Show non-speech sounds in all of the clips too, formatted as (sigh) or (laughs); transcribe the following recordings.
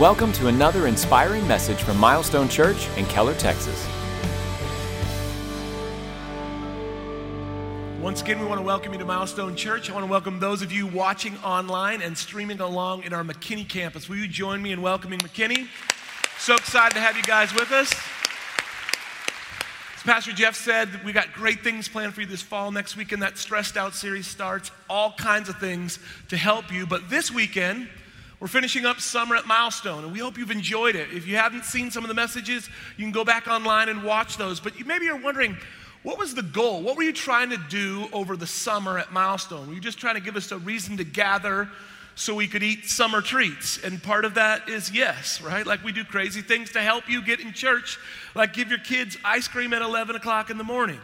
Welcome to another inspiring message from Milestone Church in Keller, Texas. Once again, we want to welcome you to Milestone Church. I want to welcome those of you watching online and streaming along in our McKinney campus. Will you join me in welcoming McKinney? So excited to have you guys with us. As Pastor Jeff said, we got great things planned for you this fall. Next weekend, that Stressed Out series starts. All kinds of things to help you. But this weekend, we're finishing up summer at Milestone, and we hope you've enjoyed it. If you haven't seen some of the messages, you can go back online and watch those. But you, maybe you're wondering, what was the goal? What were you trying to do over the summer at Milestone? Were you just trying to give us a reason to gather so we could eat summer treats? And part of that is yes, right? Like we do crazy things to help you get in church, like give your kids ice cream at 11 o'clock in the morning.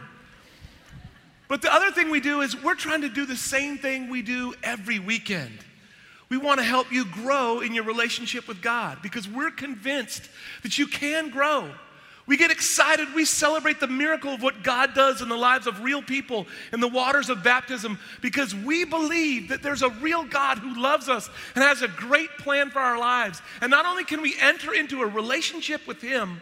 But the other thing we do is we're trying to do the same thing we do every weekend. We want to help you grow in your relationship with God because we're convinced that you can grow. We get excited. We celebrate the miracle of what God does in the lives of real people in the waters of baptism because we believe that there's a real God who loves us and has a great plan for our lives. And not only can we enter into a relationship with Him,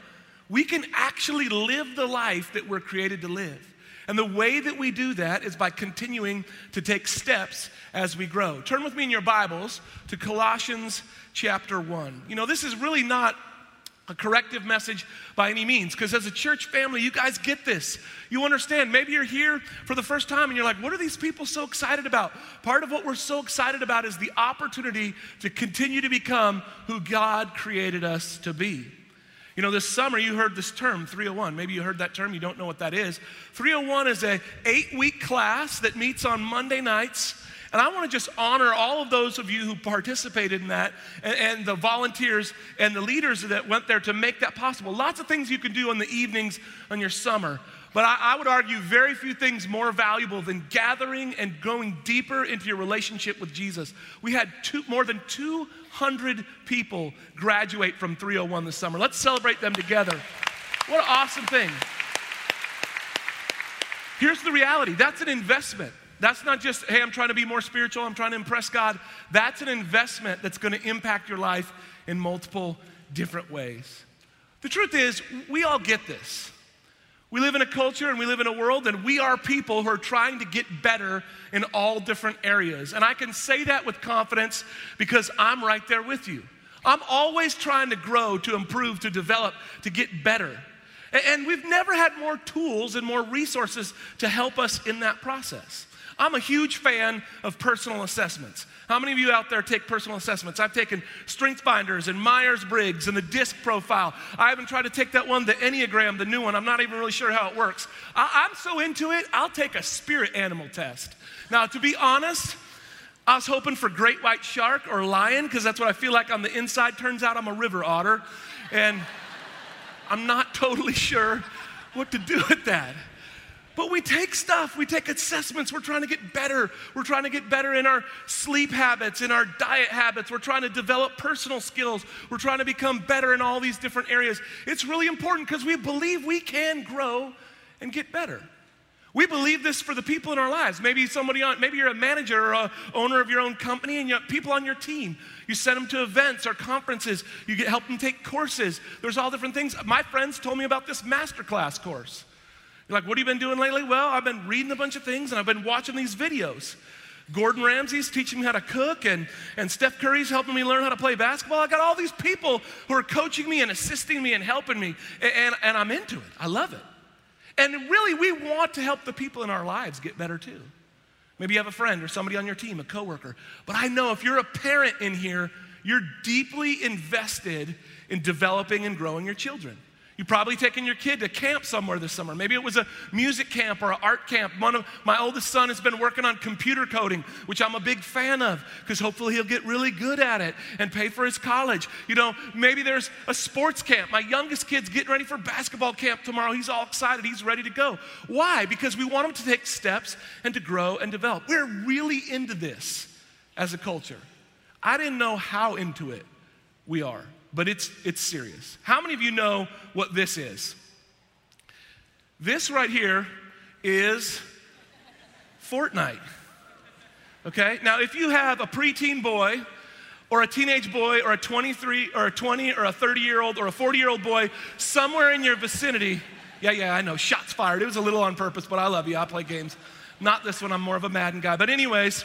we can actually live the life that we're created to live. And the way that we do that is by continuing to take steps as we grow. Turn with me in your Bibles to Colossians chapter 1. You know, this is really not a corrective message by any means because as a church family you guys get this you understand maybe you're here for the first time and you're like what are these people so excited about part of what we're so excited about is the opportunity to continue to become who god created us to be you know, this summer you heard this term 301. Maybe you heard that term, you don't know what that is. 301 is a 8-week class that meets on Monday nights. And I want to just honor all of those of you who participated in that and, and, the volunteers and the leaders that went there to make that possible. Lots of things you can do in the evenings on your summer. But I, I would argue very few things more valuable than gathering and going deeper into your relationship with Jesus. We had two, more than 200 people graduate from 301 this summer. Let's celebrate them together. What an awesome thing. Here's the reality that's an investment. That's not just, hey, I'm trying to be more spiritual, I'm trying to impress God. That's an investment that's going to impact your life in multiple different ways. The truth is, we all get this. We live in a culture and we live in a world, and we are people who are trying to get better in all different areas. And I can say that with confidence because I'm right there with you. I'm always trying to grow, to improve, to develop, to get better. And we've never had more tools and more resources to help us in that process. I'm a huge fan of personal assessments. How many of you out there take personal assessments? I've taken Strength Finders and Myers Briggs and the DISC profile. I haven't tried to take that one, the Enneagram, the new one. I'm not even really sure how it works. I- am so into it, I'll take a spirit animal test. Now, to be honest, I was hoping for great white shark or lion because that's what I feel like on the inside. Turns out I'm a river otter. And I'm not totally sure what to do with that. But we take stuff, we take assessments, we're trying to get better. We're trying to get better in our sleep habits, in our diet habits. We're trying to develop personal skills. We're trying to become better in all these different areas. It's really important because we believe we can grow and get better. We believe this for the people in our lives. Maybe somebody on, maybe you're a manager or a owner of your own company and you have people on your team. You send them to events or conferences. You get, help them take courses. There's all different things. My friends told me about this masterclass course. You're like, what have you been doing lately? Well, I've been reading a bunch of things and I've been watching these videos. Gordon Ramsay's teaching me how to cook, and, and Steph Curry's helping me learn how to play basketball. I got all these people who are coaching me and assisting me and helping me, and, and, and I'm into it. I love it. And really, we want to help the people in our lives get better too. Maybe you have a friend or somebody on your team, a coworker. But I know if you're a parent in here, you're deeply invested in developing and growing your children. You've probably taken your kid to camp somewhere this summer. Maybe it was a music camp or an art camp. One of my oldest son has been working on computer coding, which I'm a big fan of because hopefully he'll get really good at it and pay for his college. You know, maybe there's a sports camp. My youngest kid's getting ready for basketball camp tomorrow. He's all excited. He's ready to go. Why? Because we want him to take steps and to grow and develop. We're really into this as a culture. I didn't know how into it we are but it's, it's serious. How many of you know what this is? This right here is Fortnite. Okay? Now, if you have a preteen boy or a teenage boy or a 23 or a 20 or a 30 year old or a 40 year old boy somewhere in your vicinity. Yeah, yeah, I know, shots fired. It was a little on purpose, but I love you. I play games. Not this one, I'm more of a Madden guy. But, anyways,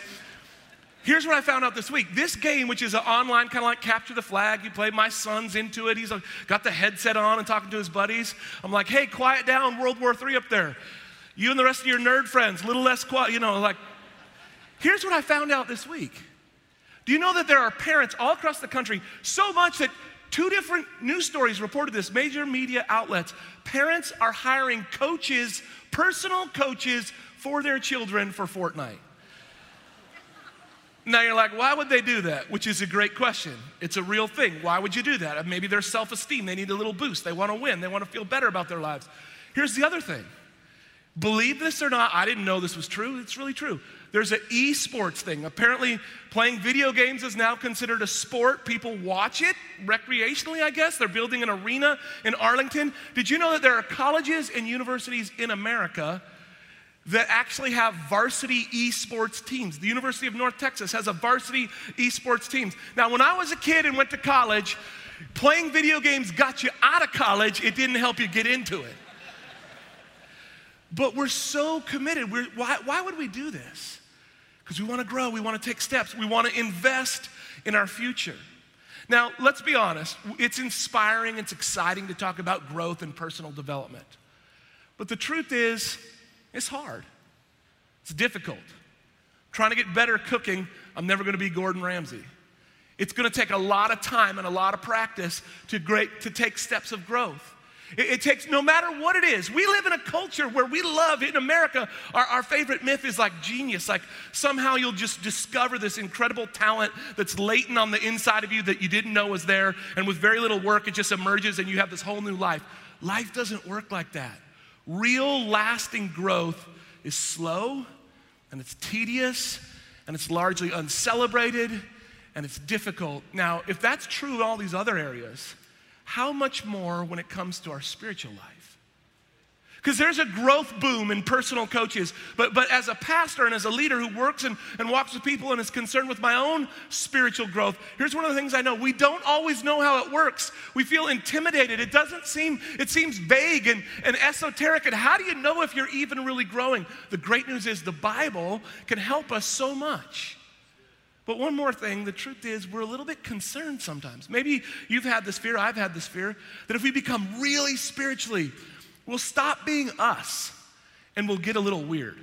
Here's what I found out this week. This game, which is an online kind of like capture the flag, you play. My son's into it. He's uh, got the headset on and talking to his buddies. I'm like, hey, quiet down, World War III up there. You and the rest of your nerd friends, a little less quiet. You know, like. Here's what I found out this week. Do you know that there are parents all across the country, so much that two different news stories reported this, major media outlets. Parents are hiring coaches, personal coaches for their children for Fortnite. Now you're like, why would they do that? Which is a great question. It's a real thing. Why would you do that? Uh, maybe their self esteem, they need a little boost. They want to win, they want to feel better about their lives. Here's the other thing believe this or not, I didn't know this was true. It's really true. There's an esports thing. Apparently, playing video games is now considered a sport. People watch it recreationally, I guess. They're building an arena in Arlington. Did you know that there are colleges and universities in America that actually have varsity esports teams. The University of North Texas has a varsity esports teams. Now, when I was a kid and went to college, playing video games got you out of college, it didn't help you get into it. But we're so committed. We're, why, why would we do this? Because we want to grow, we want to take steps, we want to invest in our future. Now, let's be honest, it's inspiring, it's exciting to talk about growth and personal development. But the truth is, it's hard, it's difficult. Trying to get better cooking, I'm never gonna be Gordon Ramsay. It's gonna take a lot of time and a lot of practice to, great, to take steps of growth. It, it, takes, no matter what it is, we live in a culture where we love, in America, our, our favorite myth is like genius. Like somehow you'll just discover this incredible talent that's latent on the inside of you that you didn't know was there, and with very little work, it just emerges and you have this whole new life. Life doesn't work like that. Real lasting growth is slow and it's tedious and it's largely uncelebrated and it's difficult. Now, if that's true in all these other areas, how much more when it comes to our spiritual life? Because there's a growth boom in personal coaches. But, but as a pastor and as a leader who works and, and walks with people and is concerned with my own spiritual growth, here's one of the things I know. We don't always know how it works. We feel intimidated. It doesn't seem, it seems vague and, and esoteric. And how do you know if you're even really growing? The great news is the Bible can help us so much. But one more thing, the truth is, we're a little bit concerned sometimes. Maybe you've had this fear, I've had this fear, that if we become really spiritually We'll stop being us and we'll get a little weird.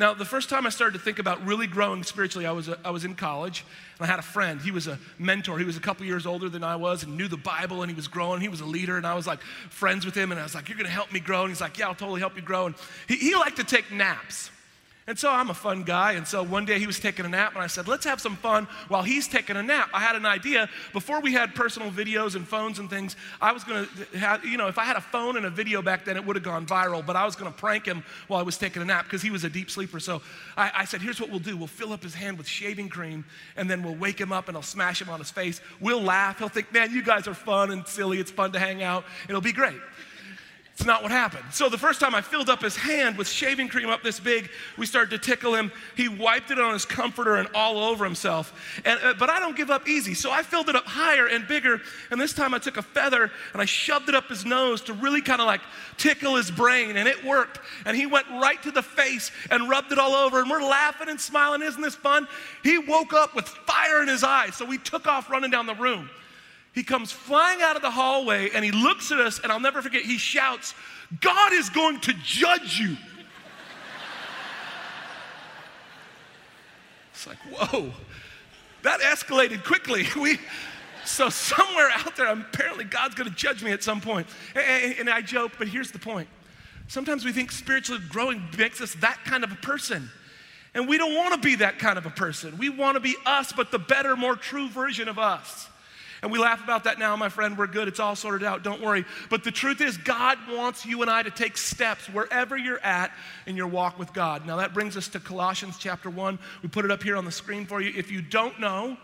Now, the first time I started to think about really growing spiritually, I was, a, I was in college and I had a friend. He was a mentor. He was a couple years older than I was and knew the Bible and he was growing. He was a leader and I was like friends with him and I was like, You're gonna help me grow. And he's like, Yeah, I'll totally help you grow. And he, he liked to take naps. And so I'm a fun guy. And so one day he was taking a nap, and I said, Let's have some fun while he's taking a nap. I had an idea. Before we had personal videos and phones and things, I was going to have, you know, if I had a phone and a video back then, it would have gone viral, but I was going to prank him while I was taking a nap because he was a deep sleeper. So I, I said, Here's what we'll do we'll fill up his hand with shaving cream, and then we'll wake him up and I'll smash him on his face. We'll laugh. He'll think, Man, you guys are fun and silly. It's fun to hang out. It'll be great. It's not what happened. So the first time I filled up his hand with shaving cream up this big, we started to tickle him. He wiped it on his comforter and all over himself. And, uh, but I don't give up easy. So I filled it up higher and bigger. And this time I took a feather and I shoved it up his nose to really kind of like tickle his brain. And it worked. And he went right to the face and rubbed it all over. And we're laughing and smiling. Isn't this fun? He woke up with fire in his eyes. So we took off running down the room. He comes flying out of the hallway and he looks at us, and I'll never forget, he shouts, God is going to judge you. It's like, whoa, that escalated quickly. (laughs) We, so somewhere out there, apparently God's going to judge me at some point. And, I joke, but here's the point. Sometimes we think spiritually growing makes us that kind of a person. And we don't want to be that kind of a person. We want to be us, but the better, more true version of us. And we laugh about that now, my friend. We're good. It's all sorted out. Don't worry. But the truth is, God wants you and I to take steps wherever you're at in your walk with God. Now, that brings us to Colossians chapter 1. We put it up here on the screen for you. If you don't know,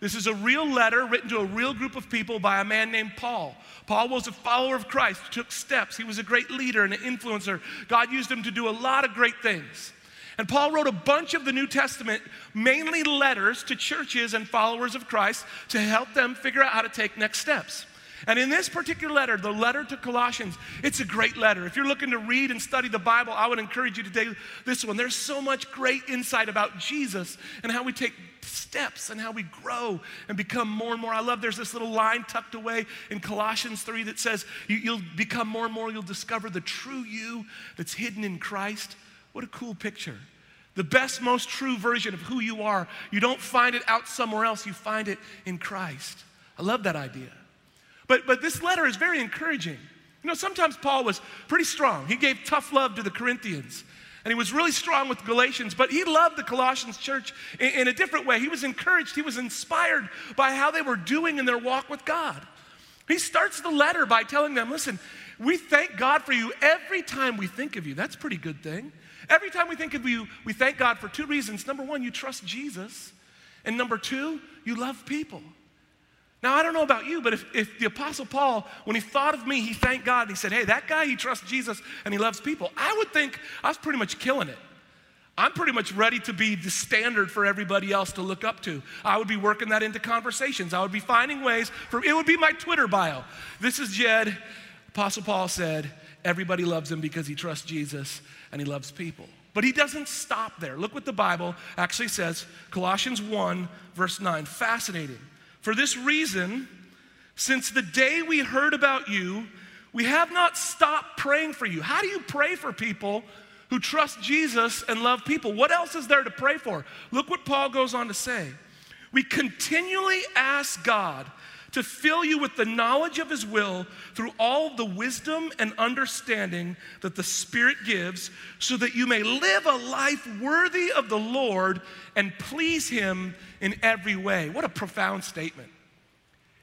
this is a real letter written to a real group of people by a man named Paul. Paul was a follower of Christ, took steps. He was a great leader and an influencer. God used him to do a lot of great things. And Paul wrote a bunch of the New Testament, mainly letters to churches and followers of Christ to help them figure out how to take next steps. And in this particular letter, the letter to Colossians, it's a great letter. If you're looking to read and study the Bible, I would encourage you to take this one. There's so much great insight about Jesus and how we take steps and how we grow and become more and more. I love there's this little line tucked away in Colossians 3 that says, you, will become more and more, you'll discover the true you that's hidden in Christ. What a cool picture. The best, most true version of who you are. You don't find it out somewhere else, you find it in Christ. I love that idea. But, but this letter is very encouraging. You know, sometimes Paul was pretty strong. He gave tough love to the Corinthians. And he was really strong with Galatians, but he loved the Colossians church in, in, a different way. He was encouraged, he was inspired by how they were doing in their walk with God. He starts the letter by telling them, listen, we thank God for you every time we think of you. That's a pretty good thing. Every time we think of you, we thank God for two reasons. Number one, you trust Jesus. And number two, you love people. Now, I don't know about you, but if, if the Apostle Paul, when he thought of me, he thanked God and he said, Hey, that guy, he trusts Jesus and he loves people, I would think I was pretty much killing it. I'm pretty much ready to be the standard for everybody else to look up to. I would be working that into conversations. I would be finding ways for it would be my Twitter bio. This is Jed. Apostle Paul said, Everybody loves him because he trusts Jesus and he loves people. But he doesn't stop there. Look what the Bible actually says Colossians 1, verse 9. Fascinating. For this reason, since the day we heard about you, we have not stopped praying for you. How do you pray for people who trust Jesus and love people? What else is there to pray for? Look what Paul goes on to say. We continually ask God to fill you with the knowledge of his will through all the wisdom and understanding that the Spirit gives, so that you may live a life worthy of the Lord and please him in every way. What a profound statement.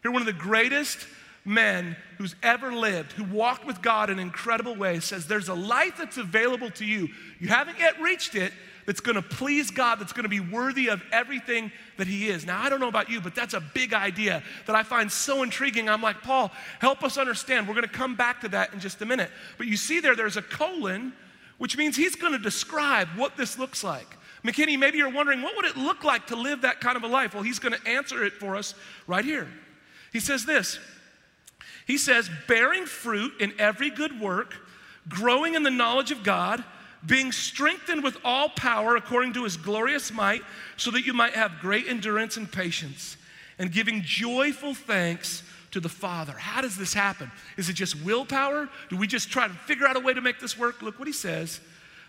Here, one of the greatest men who's ever lived, who walked with God in incredible ways, says there's a life that's available to you. You haven't yet reached it, that's gonna please God, that's gonna be worthy of everything that He is. Now, I don't know about you, but that's a big idea that I find so intriguing. I'm like, Paul, help us understand. We're gonna come back to that in just a minute. But you see there, there's a colon, which means he's gonna describe what this looks like. McKinney, maybe you're wondering, what would it look like to live that kind of a life? Well, he's to answer it for us right here. He says this He says, bearing fruit in every good work, growing in the knowledge of God, being strengthened with all power according to his glorious might, so that you might have great endurance and patience, and giving joyful thanks to the Father. How does this happen? Is it just willpower? Do we just try to figure out a way to make this work? Look what he says.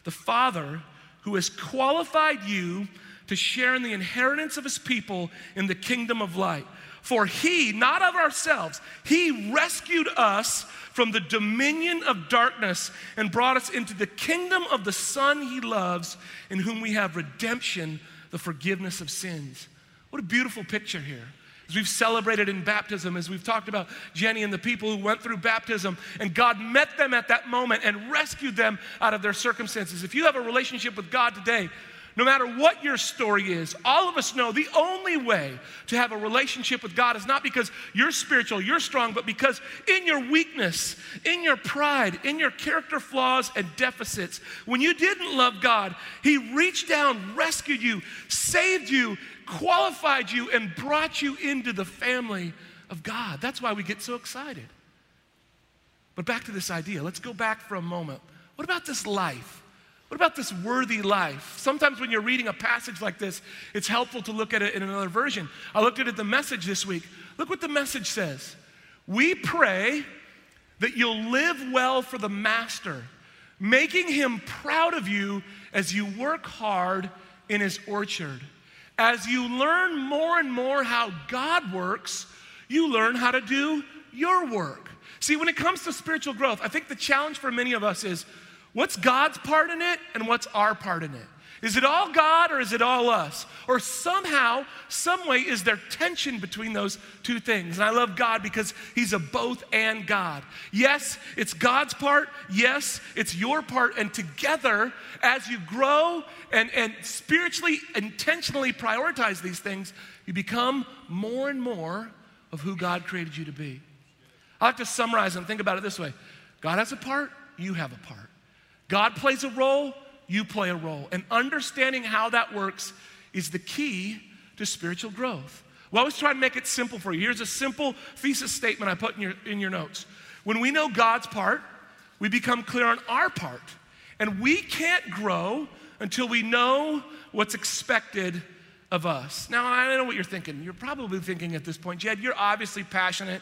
The Father who has qualified you to share in the inheritance of his people in the kingdom of light. For he, not of ourselves, he rescued us from the dominion of darkness and brought us into the kingdom of the Son he loves, in whom we have redemption, the forgiveness of sins. What a beautiful picture here as we've celebrated in baptism, as we've talked about Jenny and the people who went through baptism, and God met them at that moment and rescued them out of their circumstances. If you have a relationship with God today, no matter what your story is, all of us know the only way to have a relationship with God is not because you're spiritual, you're strong, but because in your weakness, in your pride, in your character flaws and deficits, when you didn't love God, He reached down, rescued you, saved you, qualified you and brought you into the family of God. That's why we get so excited. But back to this idea. Let's go back for a moment. What about this life? What about this worthy life? Sometimes when you're reading a passage like this, it's helpful to look at it in another version. I looked at it the message this week. Look what the message says. We pray that you'll live well for the master, making him proud of you as you work hard in his orchard. As you learn more and more how God works, you learn how to do your work. See, when it comes to spiritual growth, I think the challenge for many of us is what's God's part in it and what's our part in it? Is it all God or is it all us? Or somehow, some way, is there tension between those two things? And I love God because He's a both and God. Yes, it's God's part. Yes, it's your part. And together, as you grow and, and spiritually, intentionally prioritize these things, you become more and more of who God created you to be. I like to summarize and think about it this way God has a part, you have a part. God plays a role, you play a role. And understanding how that works is the key to spiritual growth. We always try to make it simple for you. Here's a simple thesis statement I put in your, in your notes. When we know God's part, we become clear on our part. And we can't grow until we know what's expected of us. Now, I know what you're thinking. You're probably thinking at this point, Jed, you're obviously passionate.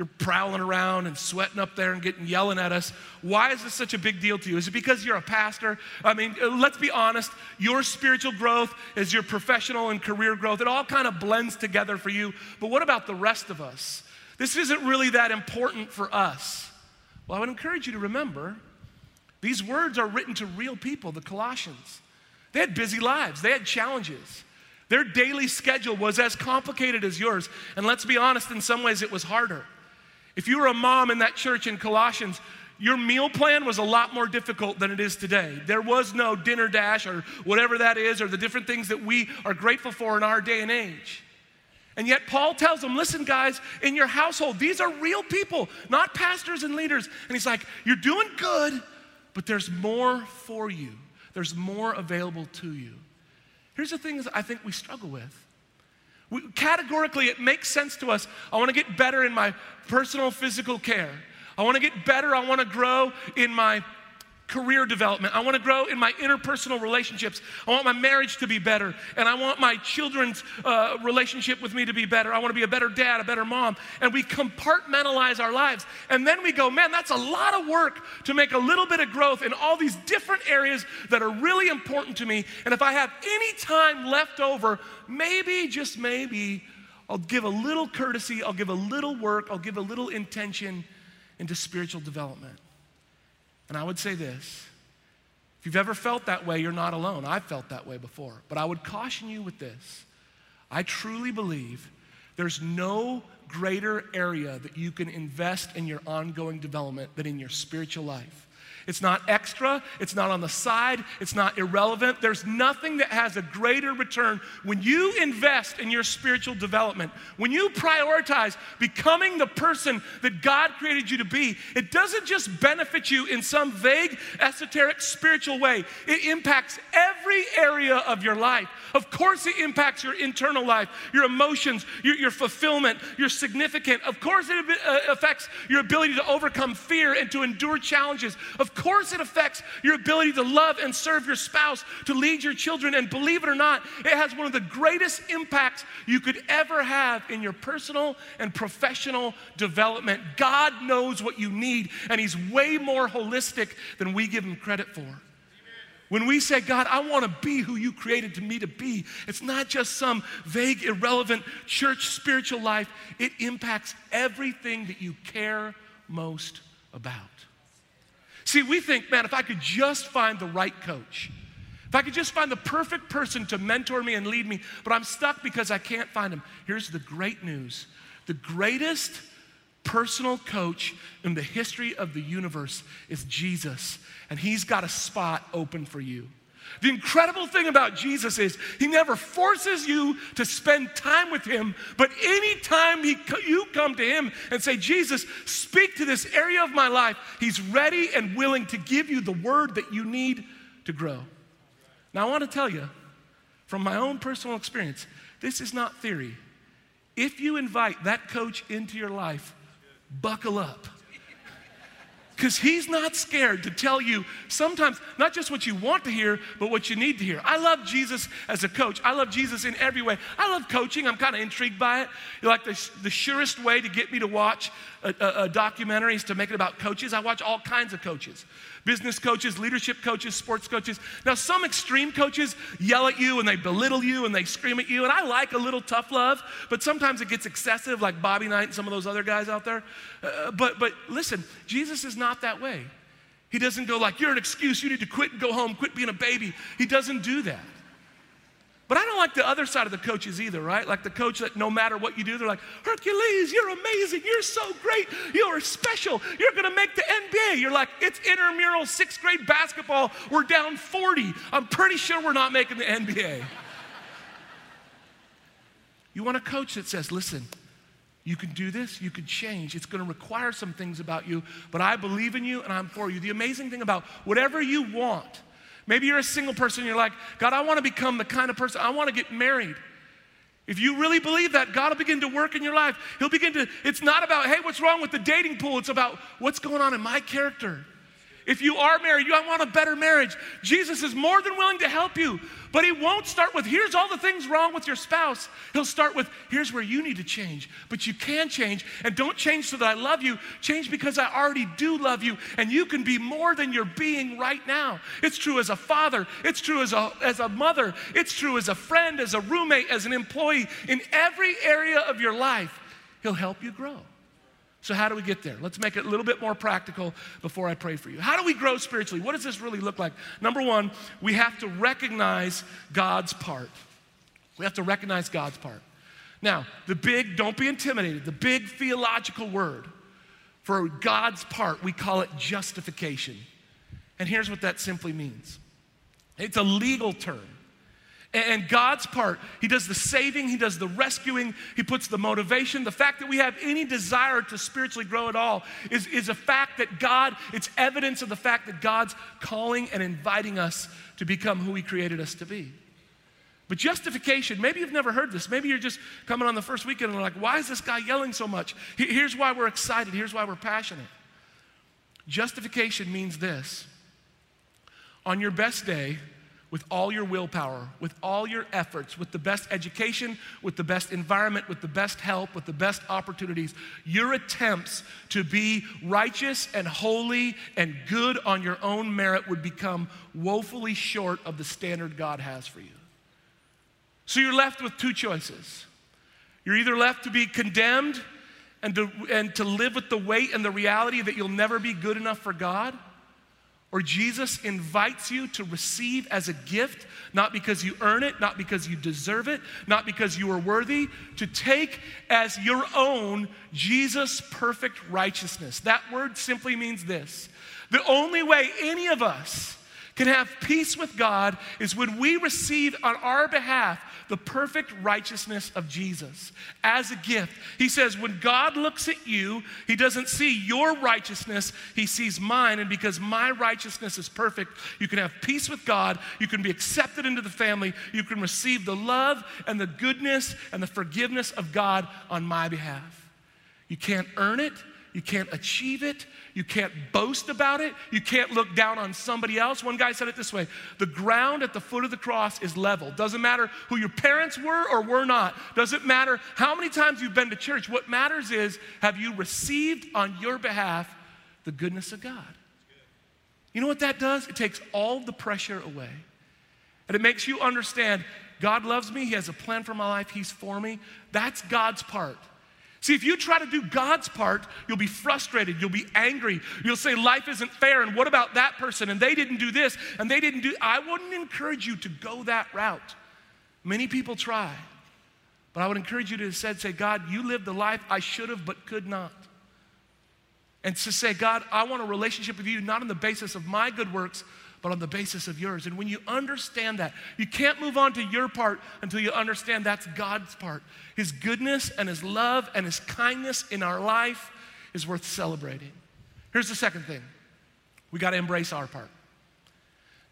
You're prowling around and sweating up there and getting yelling at us. Why is this such a big deal to you? Is it because you're a pastor? I mean, uh, let's be honest. Your spiritual growth is your professional and career growth. It all kind of blends together for you. But what about the rest of us? This isn't really that important for us. Well, I would encourage you to remember these words are written to real people, the Colossians. They had busy lives, they had challenges. Their daily schedule was as complicated as yours. And let's be honest, in some ways it was harder. If you were a mom in that church in Colossians, your meal plan was a lot more difficult than it is today. There was no dinner dash or whatever that is, or the different things that we are grateful for in our day and age. And yet, Paul tells them, listen, guys, in your household, these are real people, not pastors and leaders. And he's like, you're doing good, but there's more for you, there's more available to you. Here's the things I think we struggle with. We, categorically, it makes sense to us. I want to get better in my personal physical care. I want to get better. I want to grow in my career development. I want to grow in my interpersonal relationships. I want my marriage to be better. And I want my children's uh, relationship with me to be better. I want to be a better dad, a better mom. And we compartmentalize our lives. And then we go, man, that's a lot of work to make a little bit of growth in all these different areas that are really important to me. And if I have any time left over, maybe, just maybe, I'll give a little courtesy, I'll give a little work, I'll give a little intention into spiritual development. And I would say this if you've ever felt that way, you're not alone. I've felt that way before. But I would caution you with this I truly believe there's no greater area that you can invest in your ongoing development than in your spiritual life. It's not extra, it's not on the side, it's not irrelevant. There's nothing that has a greater return when you invest in your spiritual development. When you prioritize becoming the person that God created you to be, it doesn't just benefit you in some vague, esoteric, spiritual way, it impacts every area of your life. Of course, it impacts your internal life, your emotions, your, your fulfillment, your significance. Of course, it uh, affects your ability to overcome fear and to endure challenges. Of course, it affects your ability to love and serve your spouse, to lead your children. And believe it or not, it has one of the greatest impacts you could ever have in your personal and professional development. God knows what you need, and He's way more holistic than we give Him credit for. When we say, God, I want to be who you created me to be, it's not just some vague, irrelevant church spiritual life. It impacts everything that you care most about. See, we think, man, if I could just find the right coach, if I could just find the perfect person to mentor me and lead me, but I'm stuck because I can't find him. Here's the great news the greatest personal coach in the history of the universe is Jesus, and he's got a spot open for you. The incredible thing about Jesus is he never forces you to spend time with him, but anytime he, you come to him and say, Jesus, speak to this area of my life, he's ready and willing to give you the word that you need to grow. Now, I want to tell you from my own personal experience, this is not theory. If you invite that coach into your life, buckle up because he's not scared to tell you sometimes not just what you want to hear, but what you need to hear. I love Jesus as a coach. I love Jesus in every way. I love coaching. I'm kind of intrigued by it. You're like the, the surest way to get me to watch a, a, a documentary is to make it about coaches. I watch all kinds of coaches business coaches, leadership coaches, sports coaches. Now, some extreme coaches yell at you and they belittle you and they scream at you, and I like a little tough love, but sometimes it gets excessive, like Bobby Knight and some of those other guys out there. Uh, but, but listen, Jesus is not that way. He doesn't go like, you're an excuse, you need to quit and go home, quit being a baby. He doesn't do that. But I don't like the other side of the coaches either, right? Like the coach that no matter what you do, they're like, Hercules, you're amazing. You're so great. You're special. You're going to make the NBA. You're like, it's intramural sixth grade basketball. We're down 40. I'm pretty sure we're not making the NBA. you want a coach that says, listen, you can do this, you can change. It's going to require some things about you, but I believe in you and I'm for you. The amazing thing about whatever you want, Maybe you're a single person, you're like, God, I want to become the kind of person, I want to get married. If you really believe that, God will begin to work in your life. He'll begin to, it's not about, hey, what's wrong with the dating pool? It's about what's going on in my character. If you are married, you want a better marriage. Jesus is more than willing to help you, but He won't start with, here's all the things wrong with your spouse. He'll start with, here's where you need to change. But you can change, and don't change so that I love you. Change because I already do love you, and you can be more than you're being right now. It's true as a father, it's true as a, as a mother, it's true as a friend, as a roommate, as an employee. In every area of your life, He'll help you grow. So, how do we get there? Let's make it a little bit more practical before I pray for you. How do we grow spiritually? What does this really look like? Number one, we have to recognize God's part. We have to recognize God's part. Now, the big, don't be intimidated, the big theological word for God's part, we call it justification. And here's what that simply means it's a legal term. And God's part, He does the saving, He does the rescuing, He puts the motivation. The fact that we have any desire to spiritually grow at all is, is a fact that God, it's evidence of the fact that God's calling and inviting us to become who He created us to be. But justification, maybe you've never heard this. Maybe you're just coming on the first weekend and are like, why is this guy yelling so much? Here's why we're excited, here's why we're passionate. Justification means this on your best day, with all your willpower, with all your efforts, with the best education, with the best environment, with the best help, with the best opportunities, your attempts to be righteous and holy and good on your own merit would become woefully short of the standard God has for you. So you're left with two choices. You're either left to be condemned and to, and to live with the weight and the reality that you'll never be good enough for God or Jesus invites you to receive as a gift, not because you earn it, not because you deserve it, not because you are worthy, to take as your own Jesus' perfect righteousness. That word simply means this the only way any of us can have peace with God is when we receive on our behalf the perfect righteousness of Jesus as a gift. He says, when God looks at you, He doesn't see your righteousness, He sees mine. And because my righteousness is perfect, you can have peace with God, you can be accepted into the family, you can receive the love and the goodness and the forgiveness of God on my behalf. You can't earn it, you can't achieve it. You can't boast about it. You can't look down on somebody else. One guy said it this way The ground at the foot of the cross is level. Doesn't matter who your parents were or were not. Doesn't matter how many times you've been to church. What matters is have you received on your behalf the goodness of God? You know what that does? It takes all the pressure away. And it makes you understand God loves me. He has a plan for my life. He's for me. That's God's part. See, if you try to do God's part, you'll be frustrated, you'll be angry, you'll say life isn't fair, and what about that person? And they didn't do this, and they didn't do. I wouldn't encourage you to go that route. Many people try, but I would encourage you to instead say, God, you lived the life I should have but could not. And to say, God, I want a relationship with you, not on the basis of my good works, but on the basis of yours. And when you understand that, you can't move on to your part until you understand that's God's part. His goodness and His love and His kindness in our life is worth celebrating. Here's the second thing we got to embrace our part.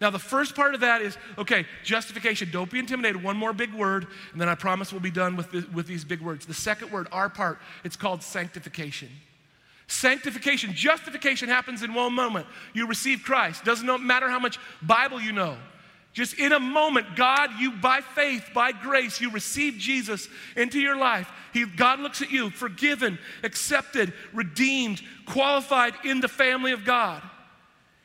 Now, the first part of that is okay, justification. Don't be intimidated. One more big word, and then I promise we'll be done with, the, with these big words. The second word, our part, it's called sanctification. Sanctification, justification happens in one moment. You receive Christ. Doesn't matter how much Bible you know. Just in a moment, God, you by faith, by grace, you receive Jesus into your life. He, God looks at you, forgiven, accepted, redeemed, qualified in the family of God.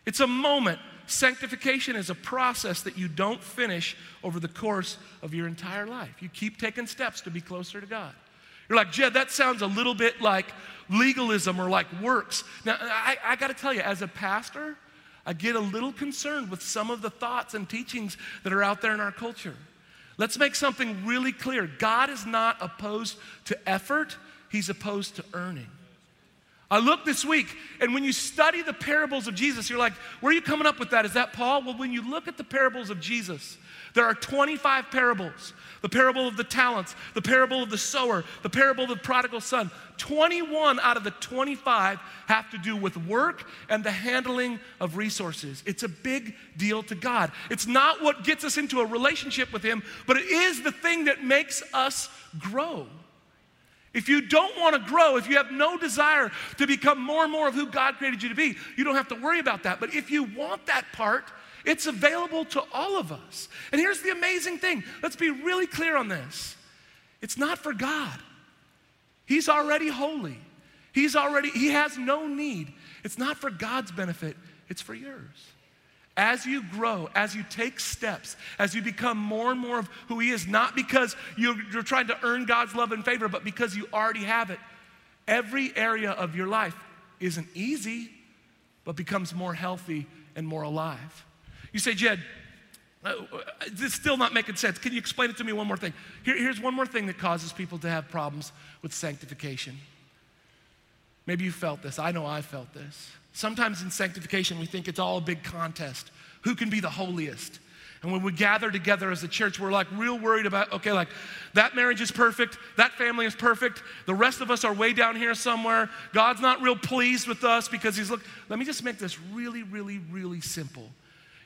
It's a moment. Sanctification is a process that you don't finish over the course of your entire life. You keep taking steps to be closer to God. You're like, Jed, that sounds a little bit like legalism or like works. Now, I, I got to tell you, as a pastor, I get a little concerned with some of the thoughts and teachings that are out there in our culture. Let's make something really clear God is not opposed to effort, He's opposed to earning. I looked this week, and when you study the parables of Jesus, you're like, where are you coming up with that? Is that Paul? Well, when you look at the parables of Jesus, there are 25 parables the parable of the talents, the parable of the sower, the parable of the prodigal son. 21 out of the 25 have to do with work and the handling of resources. It's a big deal to God. It's not what gets us into a relationship with Him, but it is the thing that makes us grow. If you don't want to grow, if you have no desire to become more and more of who God created you to be, you don't have to worry about that. But if you want that part, it's available to all of us. And here's the amazing thing let's be really clear on this it's not for God, He's already holy. He's already, He has no need. It's not for God's benefit, it's for yours. As you grow, as you take steps, as you become more and more of who He is, not because you're, you're trying to earn God's love and favor, but because you already have it, every area of your life isn't easy, but becomes more healthy and more alive. You say, Jed, uh, this is still not making sense. Can you explain it to me one more thing? Here, here's one more thing that causes people to have problems with sanctification. Maybe you felt this. I know I felt this. Sometimes in sanctification, we think it's all a big contest. Who can be the holiest? And when we gather together as a church, we're like real worried about, okay, like that marriage is perfect, that family is perfect, the rest of us are way down here somewhere. God's not real pleased with us because He's look. Let me just make this really, really, really simple.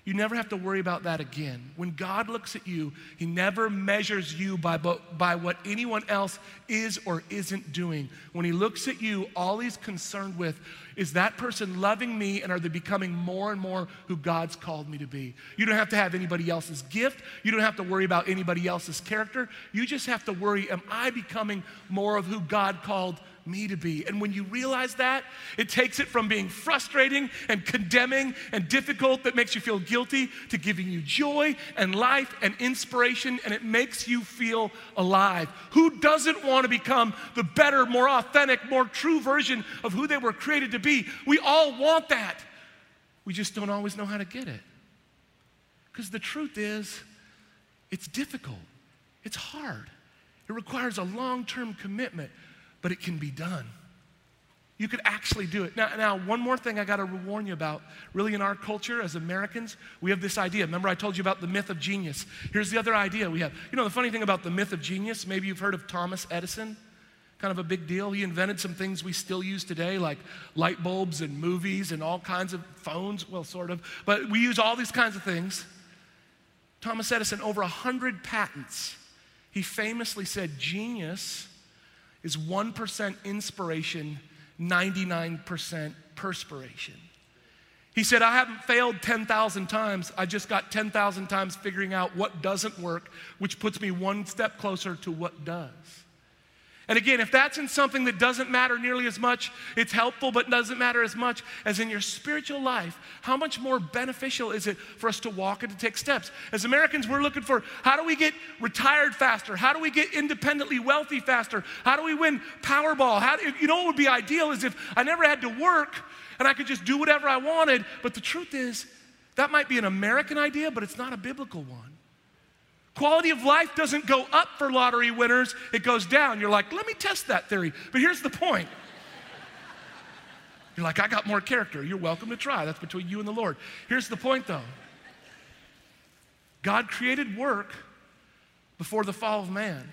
You never have to worry about that again. When God looks at you, He never measures you by, by what anyone else is or isn't doing. When He looks at you, all He's concerned with is that person loving me and are they becoming more and more who God's called me to be? You don't have to have anybody else's gift. You don't have to worry about anybody else's character. You just have to worry, am I becoming more of who God called me to be. And when you realize that, it takes it from being frustrating and condemning and difficult that makes you feel guilty to giving you joy and life and inspiration, and it makes you feel alive. Who doesn't want to become the better, more authentic, more true version of who they were created to be? We all want that. We just don't always know how to get it. Because the truth is, it's difficult, it's hard. It requires a long term commitment but it can be done. You could actually do it. Now, now one more thing I got to warn you about. Really, in our culture as Americans, we have this idea. Remember, I told you about the myth of genius. Here's the other idea we have. You know, the funny thing about the myth of genius, maybe you've heard of Thomas Edison. Kind of a big deal. He invented some things we still use today, like light bulbs and movies and all kinds of phones. Well, sort of. But we use all these kinds of things. Thomas Edison, over 100 patents. He famously said, genius is 1% inspiration, 99% perspiration. He said, I haven't failed 10,000 times. I just got 10,000 times figuring out what doesn't work, which puts me one step closer to what does. And again, if that's in something that doesn't matter nearly as much, it's helpful but doesn't matter as much as in your spiritual life, how much more beneficial is it for us to walk and to take steps? As Americans, we're looking for how do we get retired faster? How do we get independently wealthy faster? How do we win Powerball? How do, you know what would be ideal is if I never had to work and I could just do whatever I wanted. But the truth is, that might be an American idea, but it's not a biblical one. Quality of life doesn't go up for lottery winners, it goes down. You're like, let me test that theory. But here's the point. You're like, I got more character. You're welcome to try. That's between you and the Lord. Here's the point though God created work before the fall of man.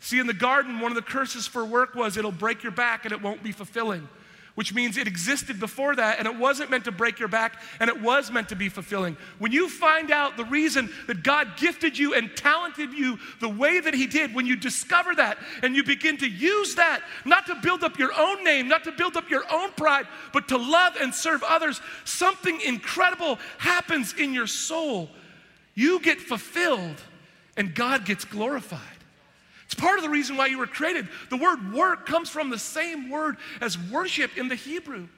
See, in the garden, one of the curses for work was it'll break your back and it won't be fulfilling which means it existed before that and it wasn't meant to break your back and it was meant to be fulfilling. When you find out the reason that God gifted you and talented you the way that He did, when you discover that and you begin to use that, not to build up your own name, not to build up your own pride, but to love and serve others, something incredible happens in your soul. You get fulfilled and God gets glorified. It's part of the reason why you were created. The word work comes from the same word as worship in the Hebrew.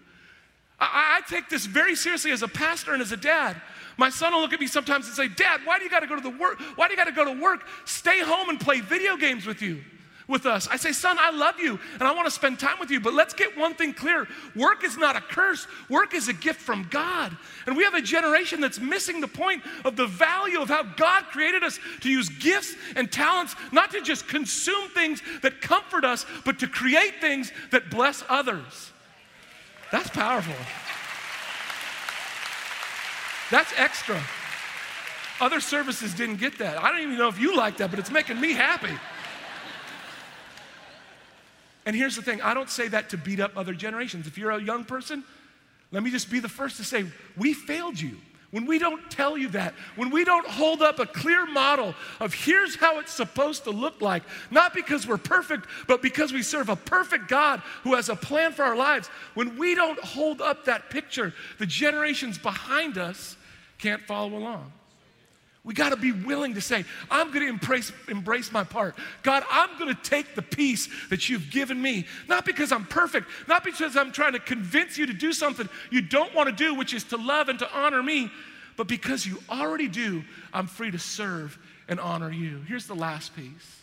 I, I, take this very seriously as a pastor and as a dad. My son will look at me sometimes and say, Dad, why do you got to go to the work? Why do you got to go to work? Stay home and play video games with you with us. I say, son, I love you and I want to spend time with you, but let's get one thing clear. Work is not a curse, work is a gift from God. And we have a generation that's missing the point of the value of how God created us to use gifts and talents, not to just consume things that comfort us, but to create things that bless others. That's powerful. That's extra. Other services didn't get that. I don't even know if you like that, but it's making me happy. And here's the thing I don't say that to beat up other generations. If you're a young person, let me just be the first to say, we failed you. When we don't tell you that, when we don't hold up a clear model of here's how it's supposed to look like, not because we're perfect, but because we serve a perfect God who has a plan for our lives, when we don't hold up that picture, the generations behind us can't follow along. We got to be willing to say, I'm going to embrace, embrace my part. God, I'm going to take the piece that you've given me, not because I'm perfect, not because I'm trying to convince you to do something you don't want to do, which is to love and to honor me, but because you already do, I'm free to serve and honor you. Here's the last piece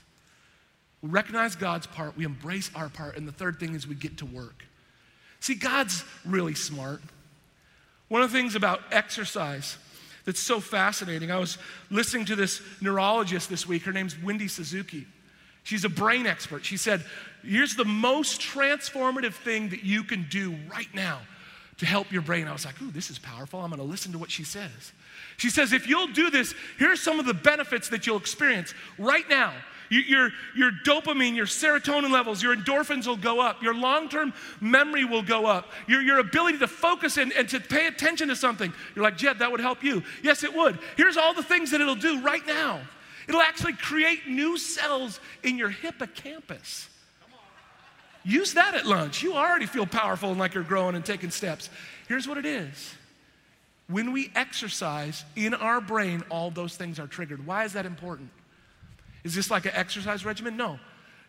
we recognize God's part, we embrace our part, and the third thing is we get to work. See, God's really smart. One of the things about exercise, that's so fascinating. I was listening to this neurologist this week. Her name's Wendy Suzuki. She's a brain expert. She said, Here's the most transformative thing that you can do right now to help your brain. I was like, Ooh, this is powerful. I'm going to listen to what she says. She says, If you'll do this, here's some of the benefits that you'll experience right now. Your, your dopamine, your serotonin levels, your endorphins will go up. Your long term memory will go up. Your, your ability to focus and, and to pay attention to something. You're like, Jed, that would help you. Yes, it would. Here's all the things that it'll do right now it'll actually create new cells in your hippocampus. Use that at lunch. You already feel powerful and like you're growing and taking steps. Here's what it is when we exercise in our brain, all those things are triggered. Why is that important? Is this like an exercise regimen? No.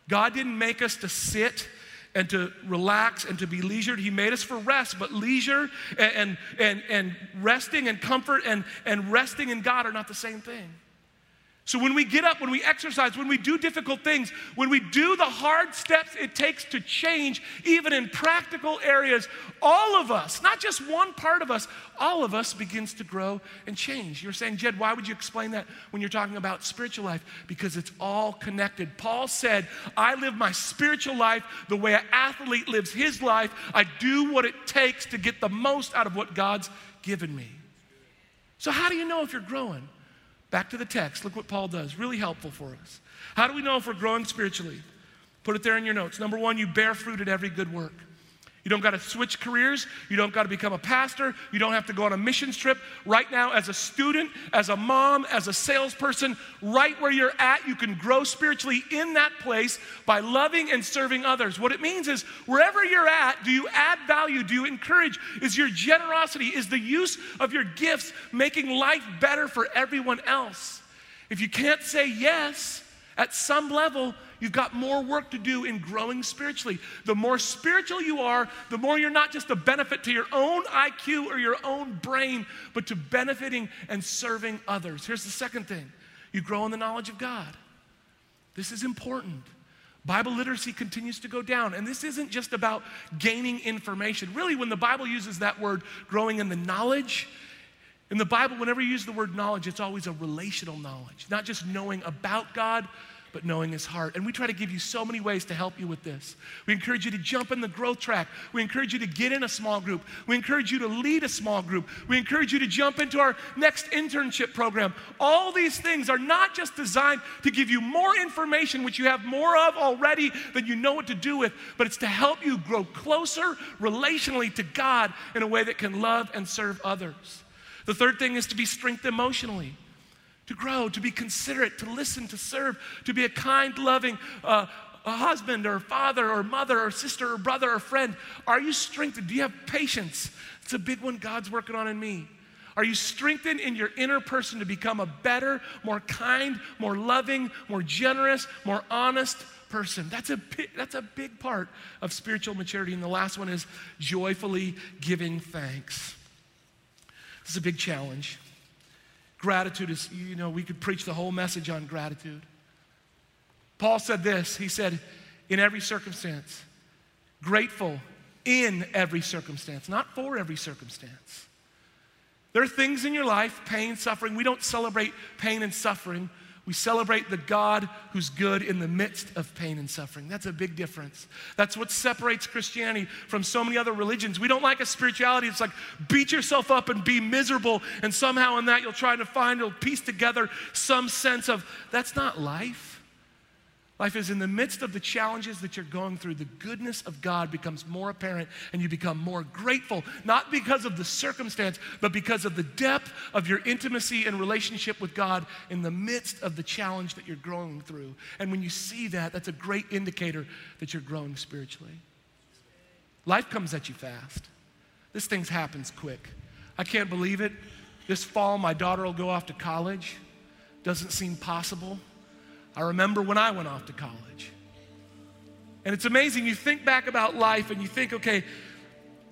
God didn't make us to sit and to relax and to be leisured. He made us for rest, but leisure and, and, and resting and comfort and, and resting in God are not the same thing. So when we get up, when we exercise, when we do difficult things, when we do the hard steps it takes to change, even in practical areas, all of us, not just one part of us, all of us begins to grow and change. You're saying, Jed, why would you explain that when you're talking about spiritual life? Because it's all connected. Paul said, I live my spiritual life the way an athlete lives his life. I do what it takes to get the most out of what God's given me. So, how do you know if you're growing? Back to the text. Look what Paul does. Really helpful for us. How do we know if we're growing spiritually? Put it there in your notes. Number one, you bear fruit at every good work. You don't got to switch careers. You don't got to become a pastor. You don't have to go on a missions trip. Right now, as a student, as a mom, as a salesperson, right where you're at, you can grow spiritually in that place by loving and serving others. What it means is wherever you're at, do you add value? Do you encourage? Is your generosity, is the use of your gifts making life better for everyone else? If you can't say yes at some level, You've got more work to do in growing spiritually. The more spiritual you are, the more you're not just a benefit to your own IQ or your own brain, but to benefiting and serving others. Here's the second thing you grow in the knowledge of God. This is important. Bible literacy continues to go down. And this isn't just about gaining information. Really, when the Bible uses that word, growing in the knowledge, in the Bible, whenever you use the word knowledge, it's always a relational knowledge, not just knowing about God, but knowing his heart. And we try to give you so many ways to help you with this. We encourage you to jump in the growth track. We encourage you to get in a small group. We encourage you to lead a small group. We encourage you to jump into our next internship program. All these things are not just designed to give you more information, which you have more of already than you know what to do with, but it's to help you grow closer relationally to God in a way that can love and serve others. The third thing is to be strengthened emotionally to grow, to be considerate, to listen, to serve, to be a kind, loving uh, a husband or father or mother or sister or brother or friend? Are you strengthened? Do you have patience? It's a big one God's working on in me. Are you strengthened in your inner person to become a better, more kind, more loving, more generous, more honest person? That's a, that's a big part of spiritual maturity. And the last one is joyfully giving thanks. This is a big challenge. Gratitude is, you know, we could preach the whole message on gratitude. Paul said this He said, in every circumstance, grateful in every circumstance, not for every circumstance. There are things in your life, pain, suffering. We don't celebrate pain and suffering. We celebrate the God who's good in the midst of pain and suffering. That's a big difference. That's what separates Christianity from so many other religions. We don't like a spirituality. It's like beat yourself up and be miserable, and somehow in that you'll try to find, you'll piece together some sense of that's not life. Life is in the midst of the challenges that you're going through, the goodness of God becomes more apparent and you become more grateful, not because of the circumstance, but because of the depth of your intimacy and relationship with God in the midst of the challenge that you're growing through. And when you see that, that's a great indicator that you're growing spiritually. Life comes at you fast. This thing happens quick. I can't believe it. This fall, my daughter will go off to college. Doesn't seem possible. I remember when I went off to college. And it's amazing. You think back about life and you think, okay,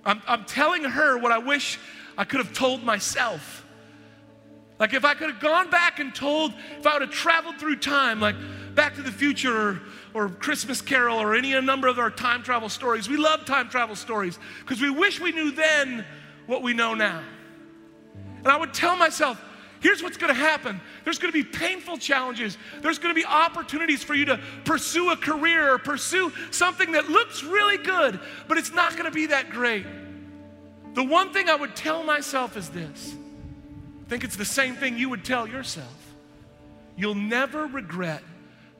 I'm, I'm telling her what I wish I could have told myself. Like if I could have gone back and told, if I would have traveled through time, like Back to the Future or, or Christmas Carol or any number of our time travel stories. We love time travel stories because we wish we knew then what we know now. And I would tell myself, Here's what's going to happen there's going to be painful challenges. There's going to be opportunities for you to pursue a career or pursue something that looks really good, but it's not going to be that great. The one thing I would tell myself is this I think it's the same thing you would tell yourself. You'll never regret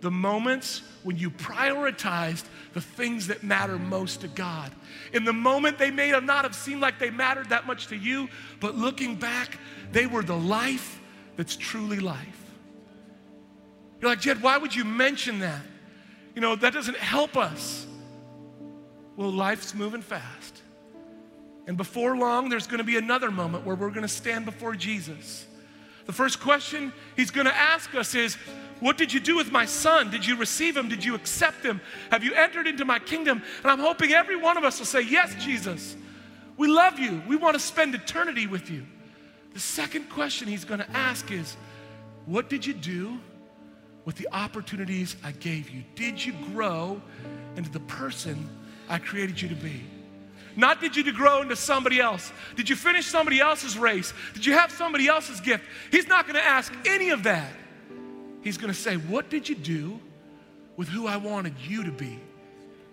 the moments when you prioritized the things that matter most to God. In the moment, they may not have seemed like they mattered that much to you, but looking back, they were the life that's truly life. You're like, Jed, why would you mention that? You know, that doesn't help us. Well, life's moving fast. And before long, there's going to be another moment where we're going to stand before Jesus. The first question he's going to ask us is, what did you do with my son? Did you receive him? Did you accept him? Have you entered into my kingdom? And I'm hoping every one of us will say, Yes, Jesus. We love you. We want to spend eternity with you. The second question he's going to ask is, What did you do with the opportunities I gave you? Did you grow into the person I created you to be? Not did you grow into somebody else. Did you finish somebody else's race? Did you have somebody else's gift? He's not going to ask any of that. He's going to say, What did you do with who I wanted you to be?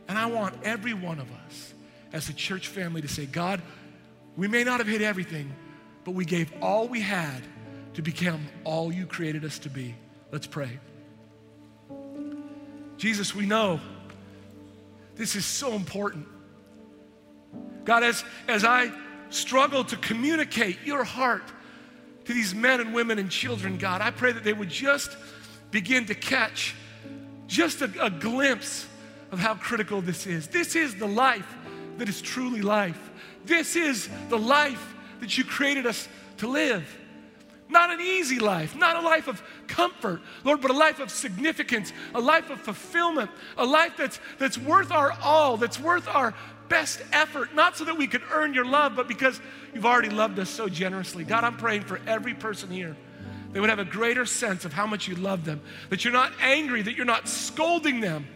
And I want every one of us as a church family to say, God, we may not have hit everything, but we gave all we had to become all you created us to be. Let's pray. Jesus, we know this is so important. God, as, as I struggle to communicate your heart to these men and women and children, God, I pray that they would just begin to catch just a, a glimpse of how critical this is. This is the life that is truly life. This is the life that you created us to live. Not an easy life, not a life of comfort, Lord, but a life of significance, a life of fulfillment, a life that's, that's worth our all, that's worth our best effort, not so that we could earn your love, but because you've already loved us so generously. God, I'm praying for every person here they would have a greater sense of how much you love them, that you're not angry, that you're not scolding them,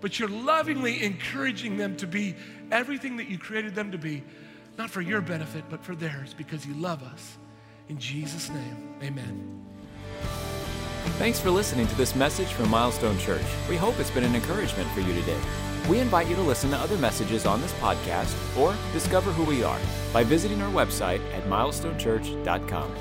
but you're lovingly encouraging them to be everything that you created them to be, not for your benefit, but for theirs, because you love us. In Jesus' name, amen. Thanks for listening to this message from Milestone Church. We hope it's been an encouragement for you today. We invite you to listen to other messages on this podcast or discover who we are by visiting our website at milestonechurch.com.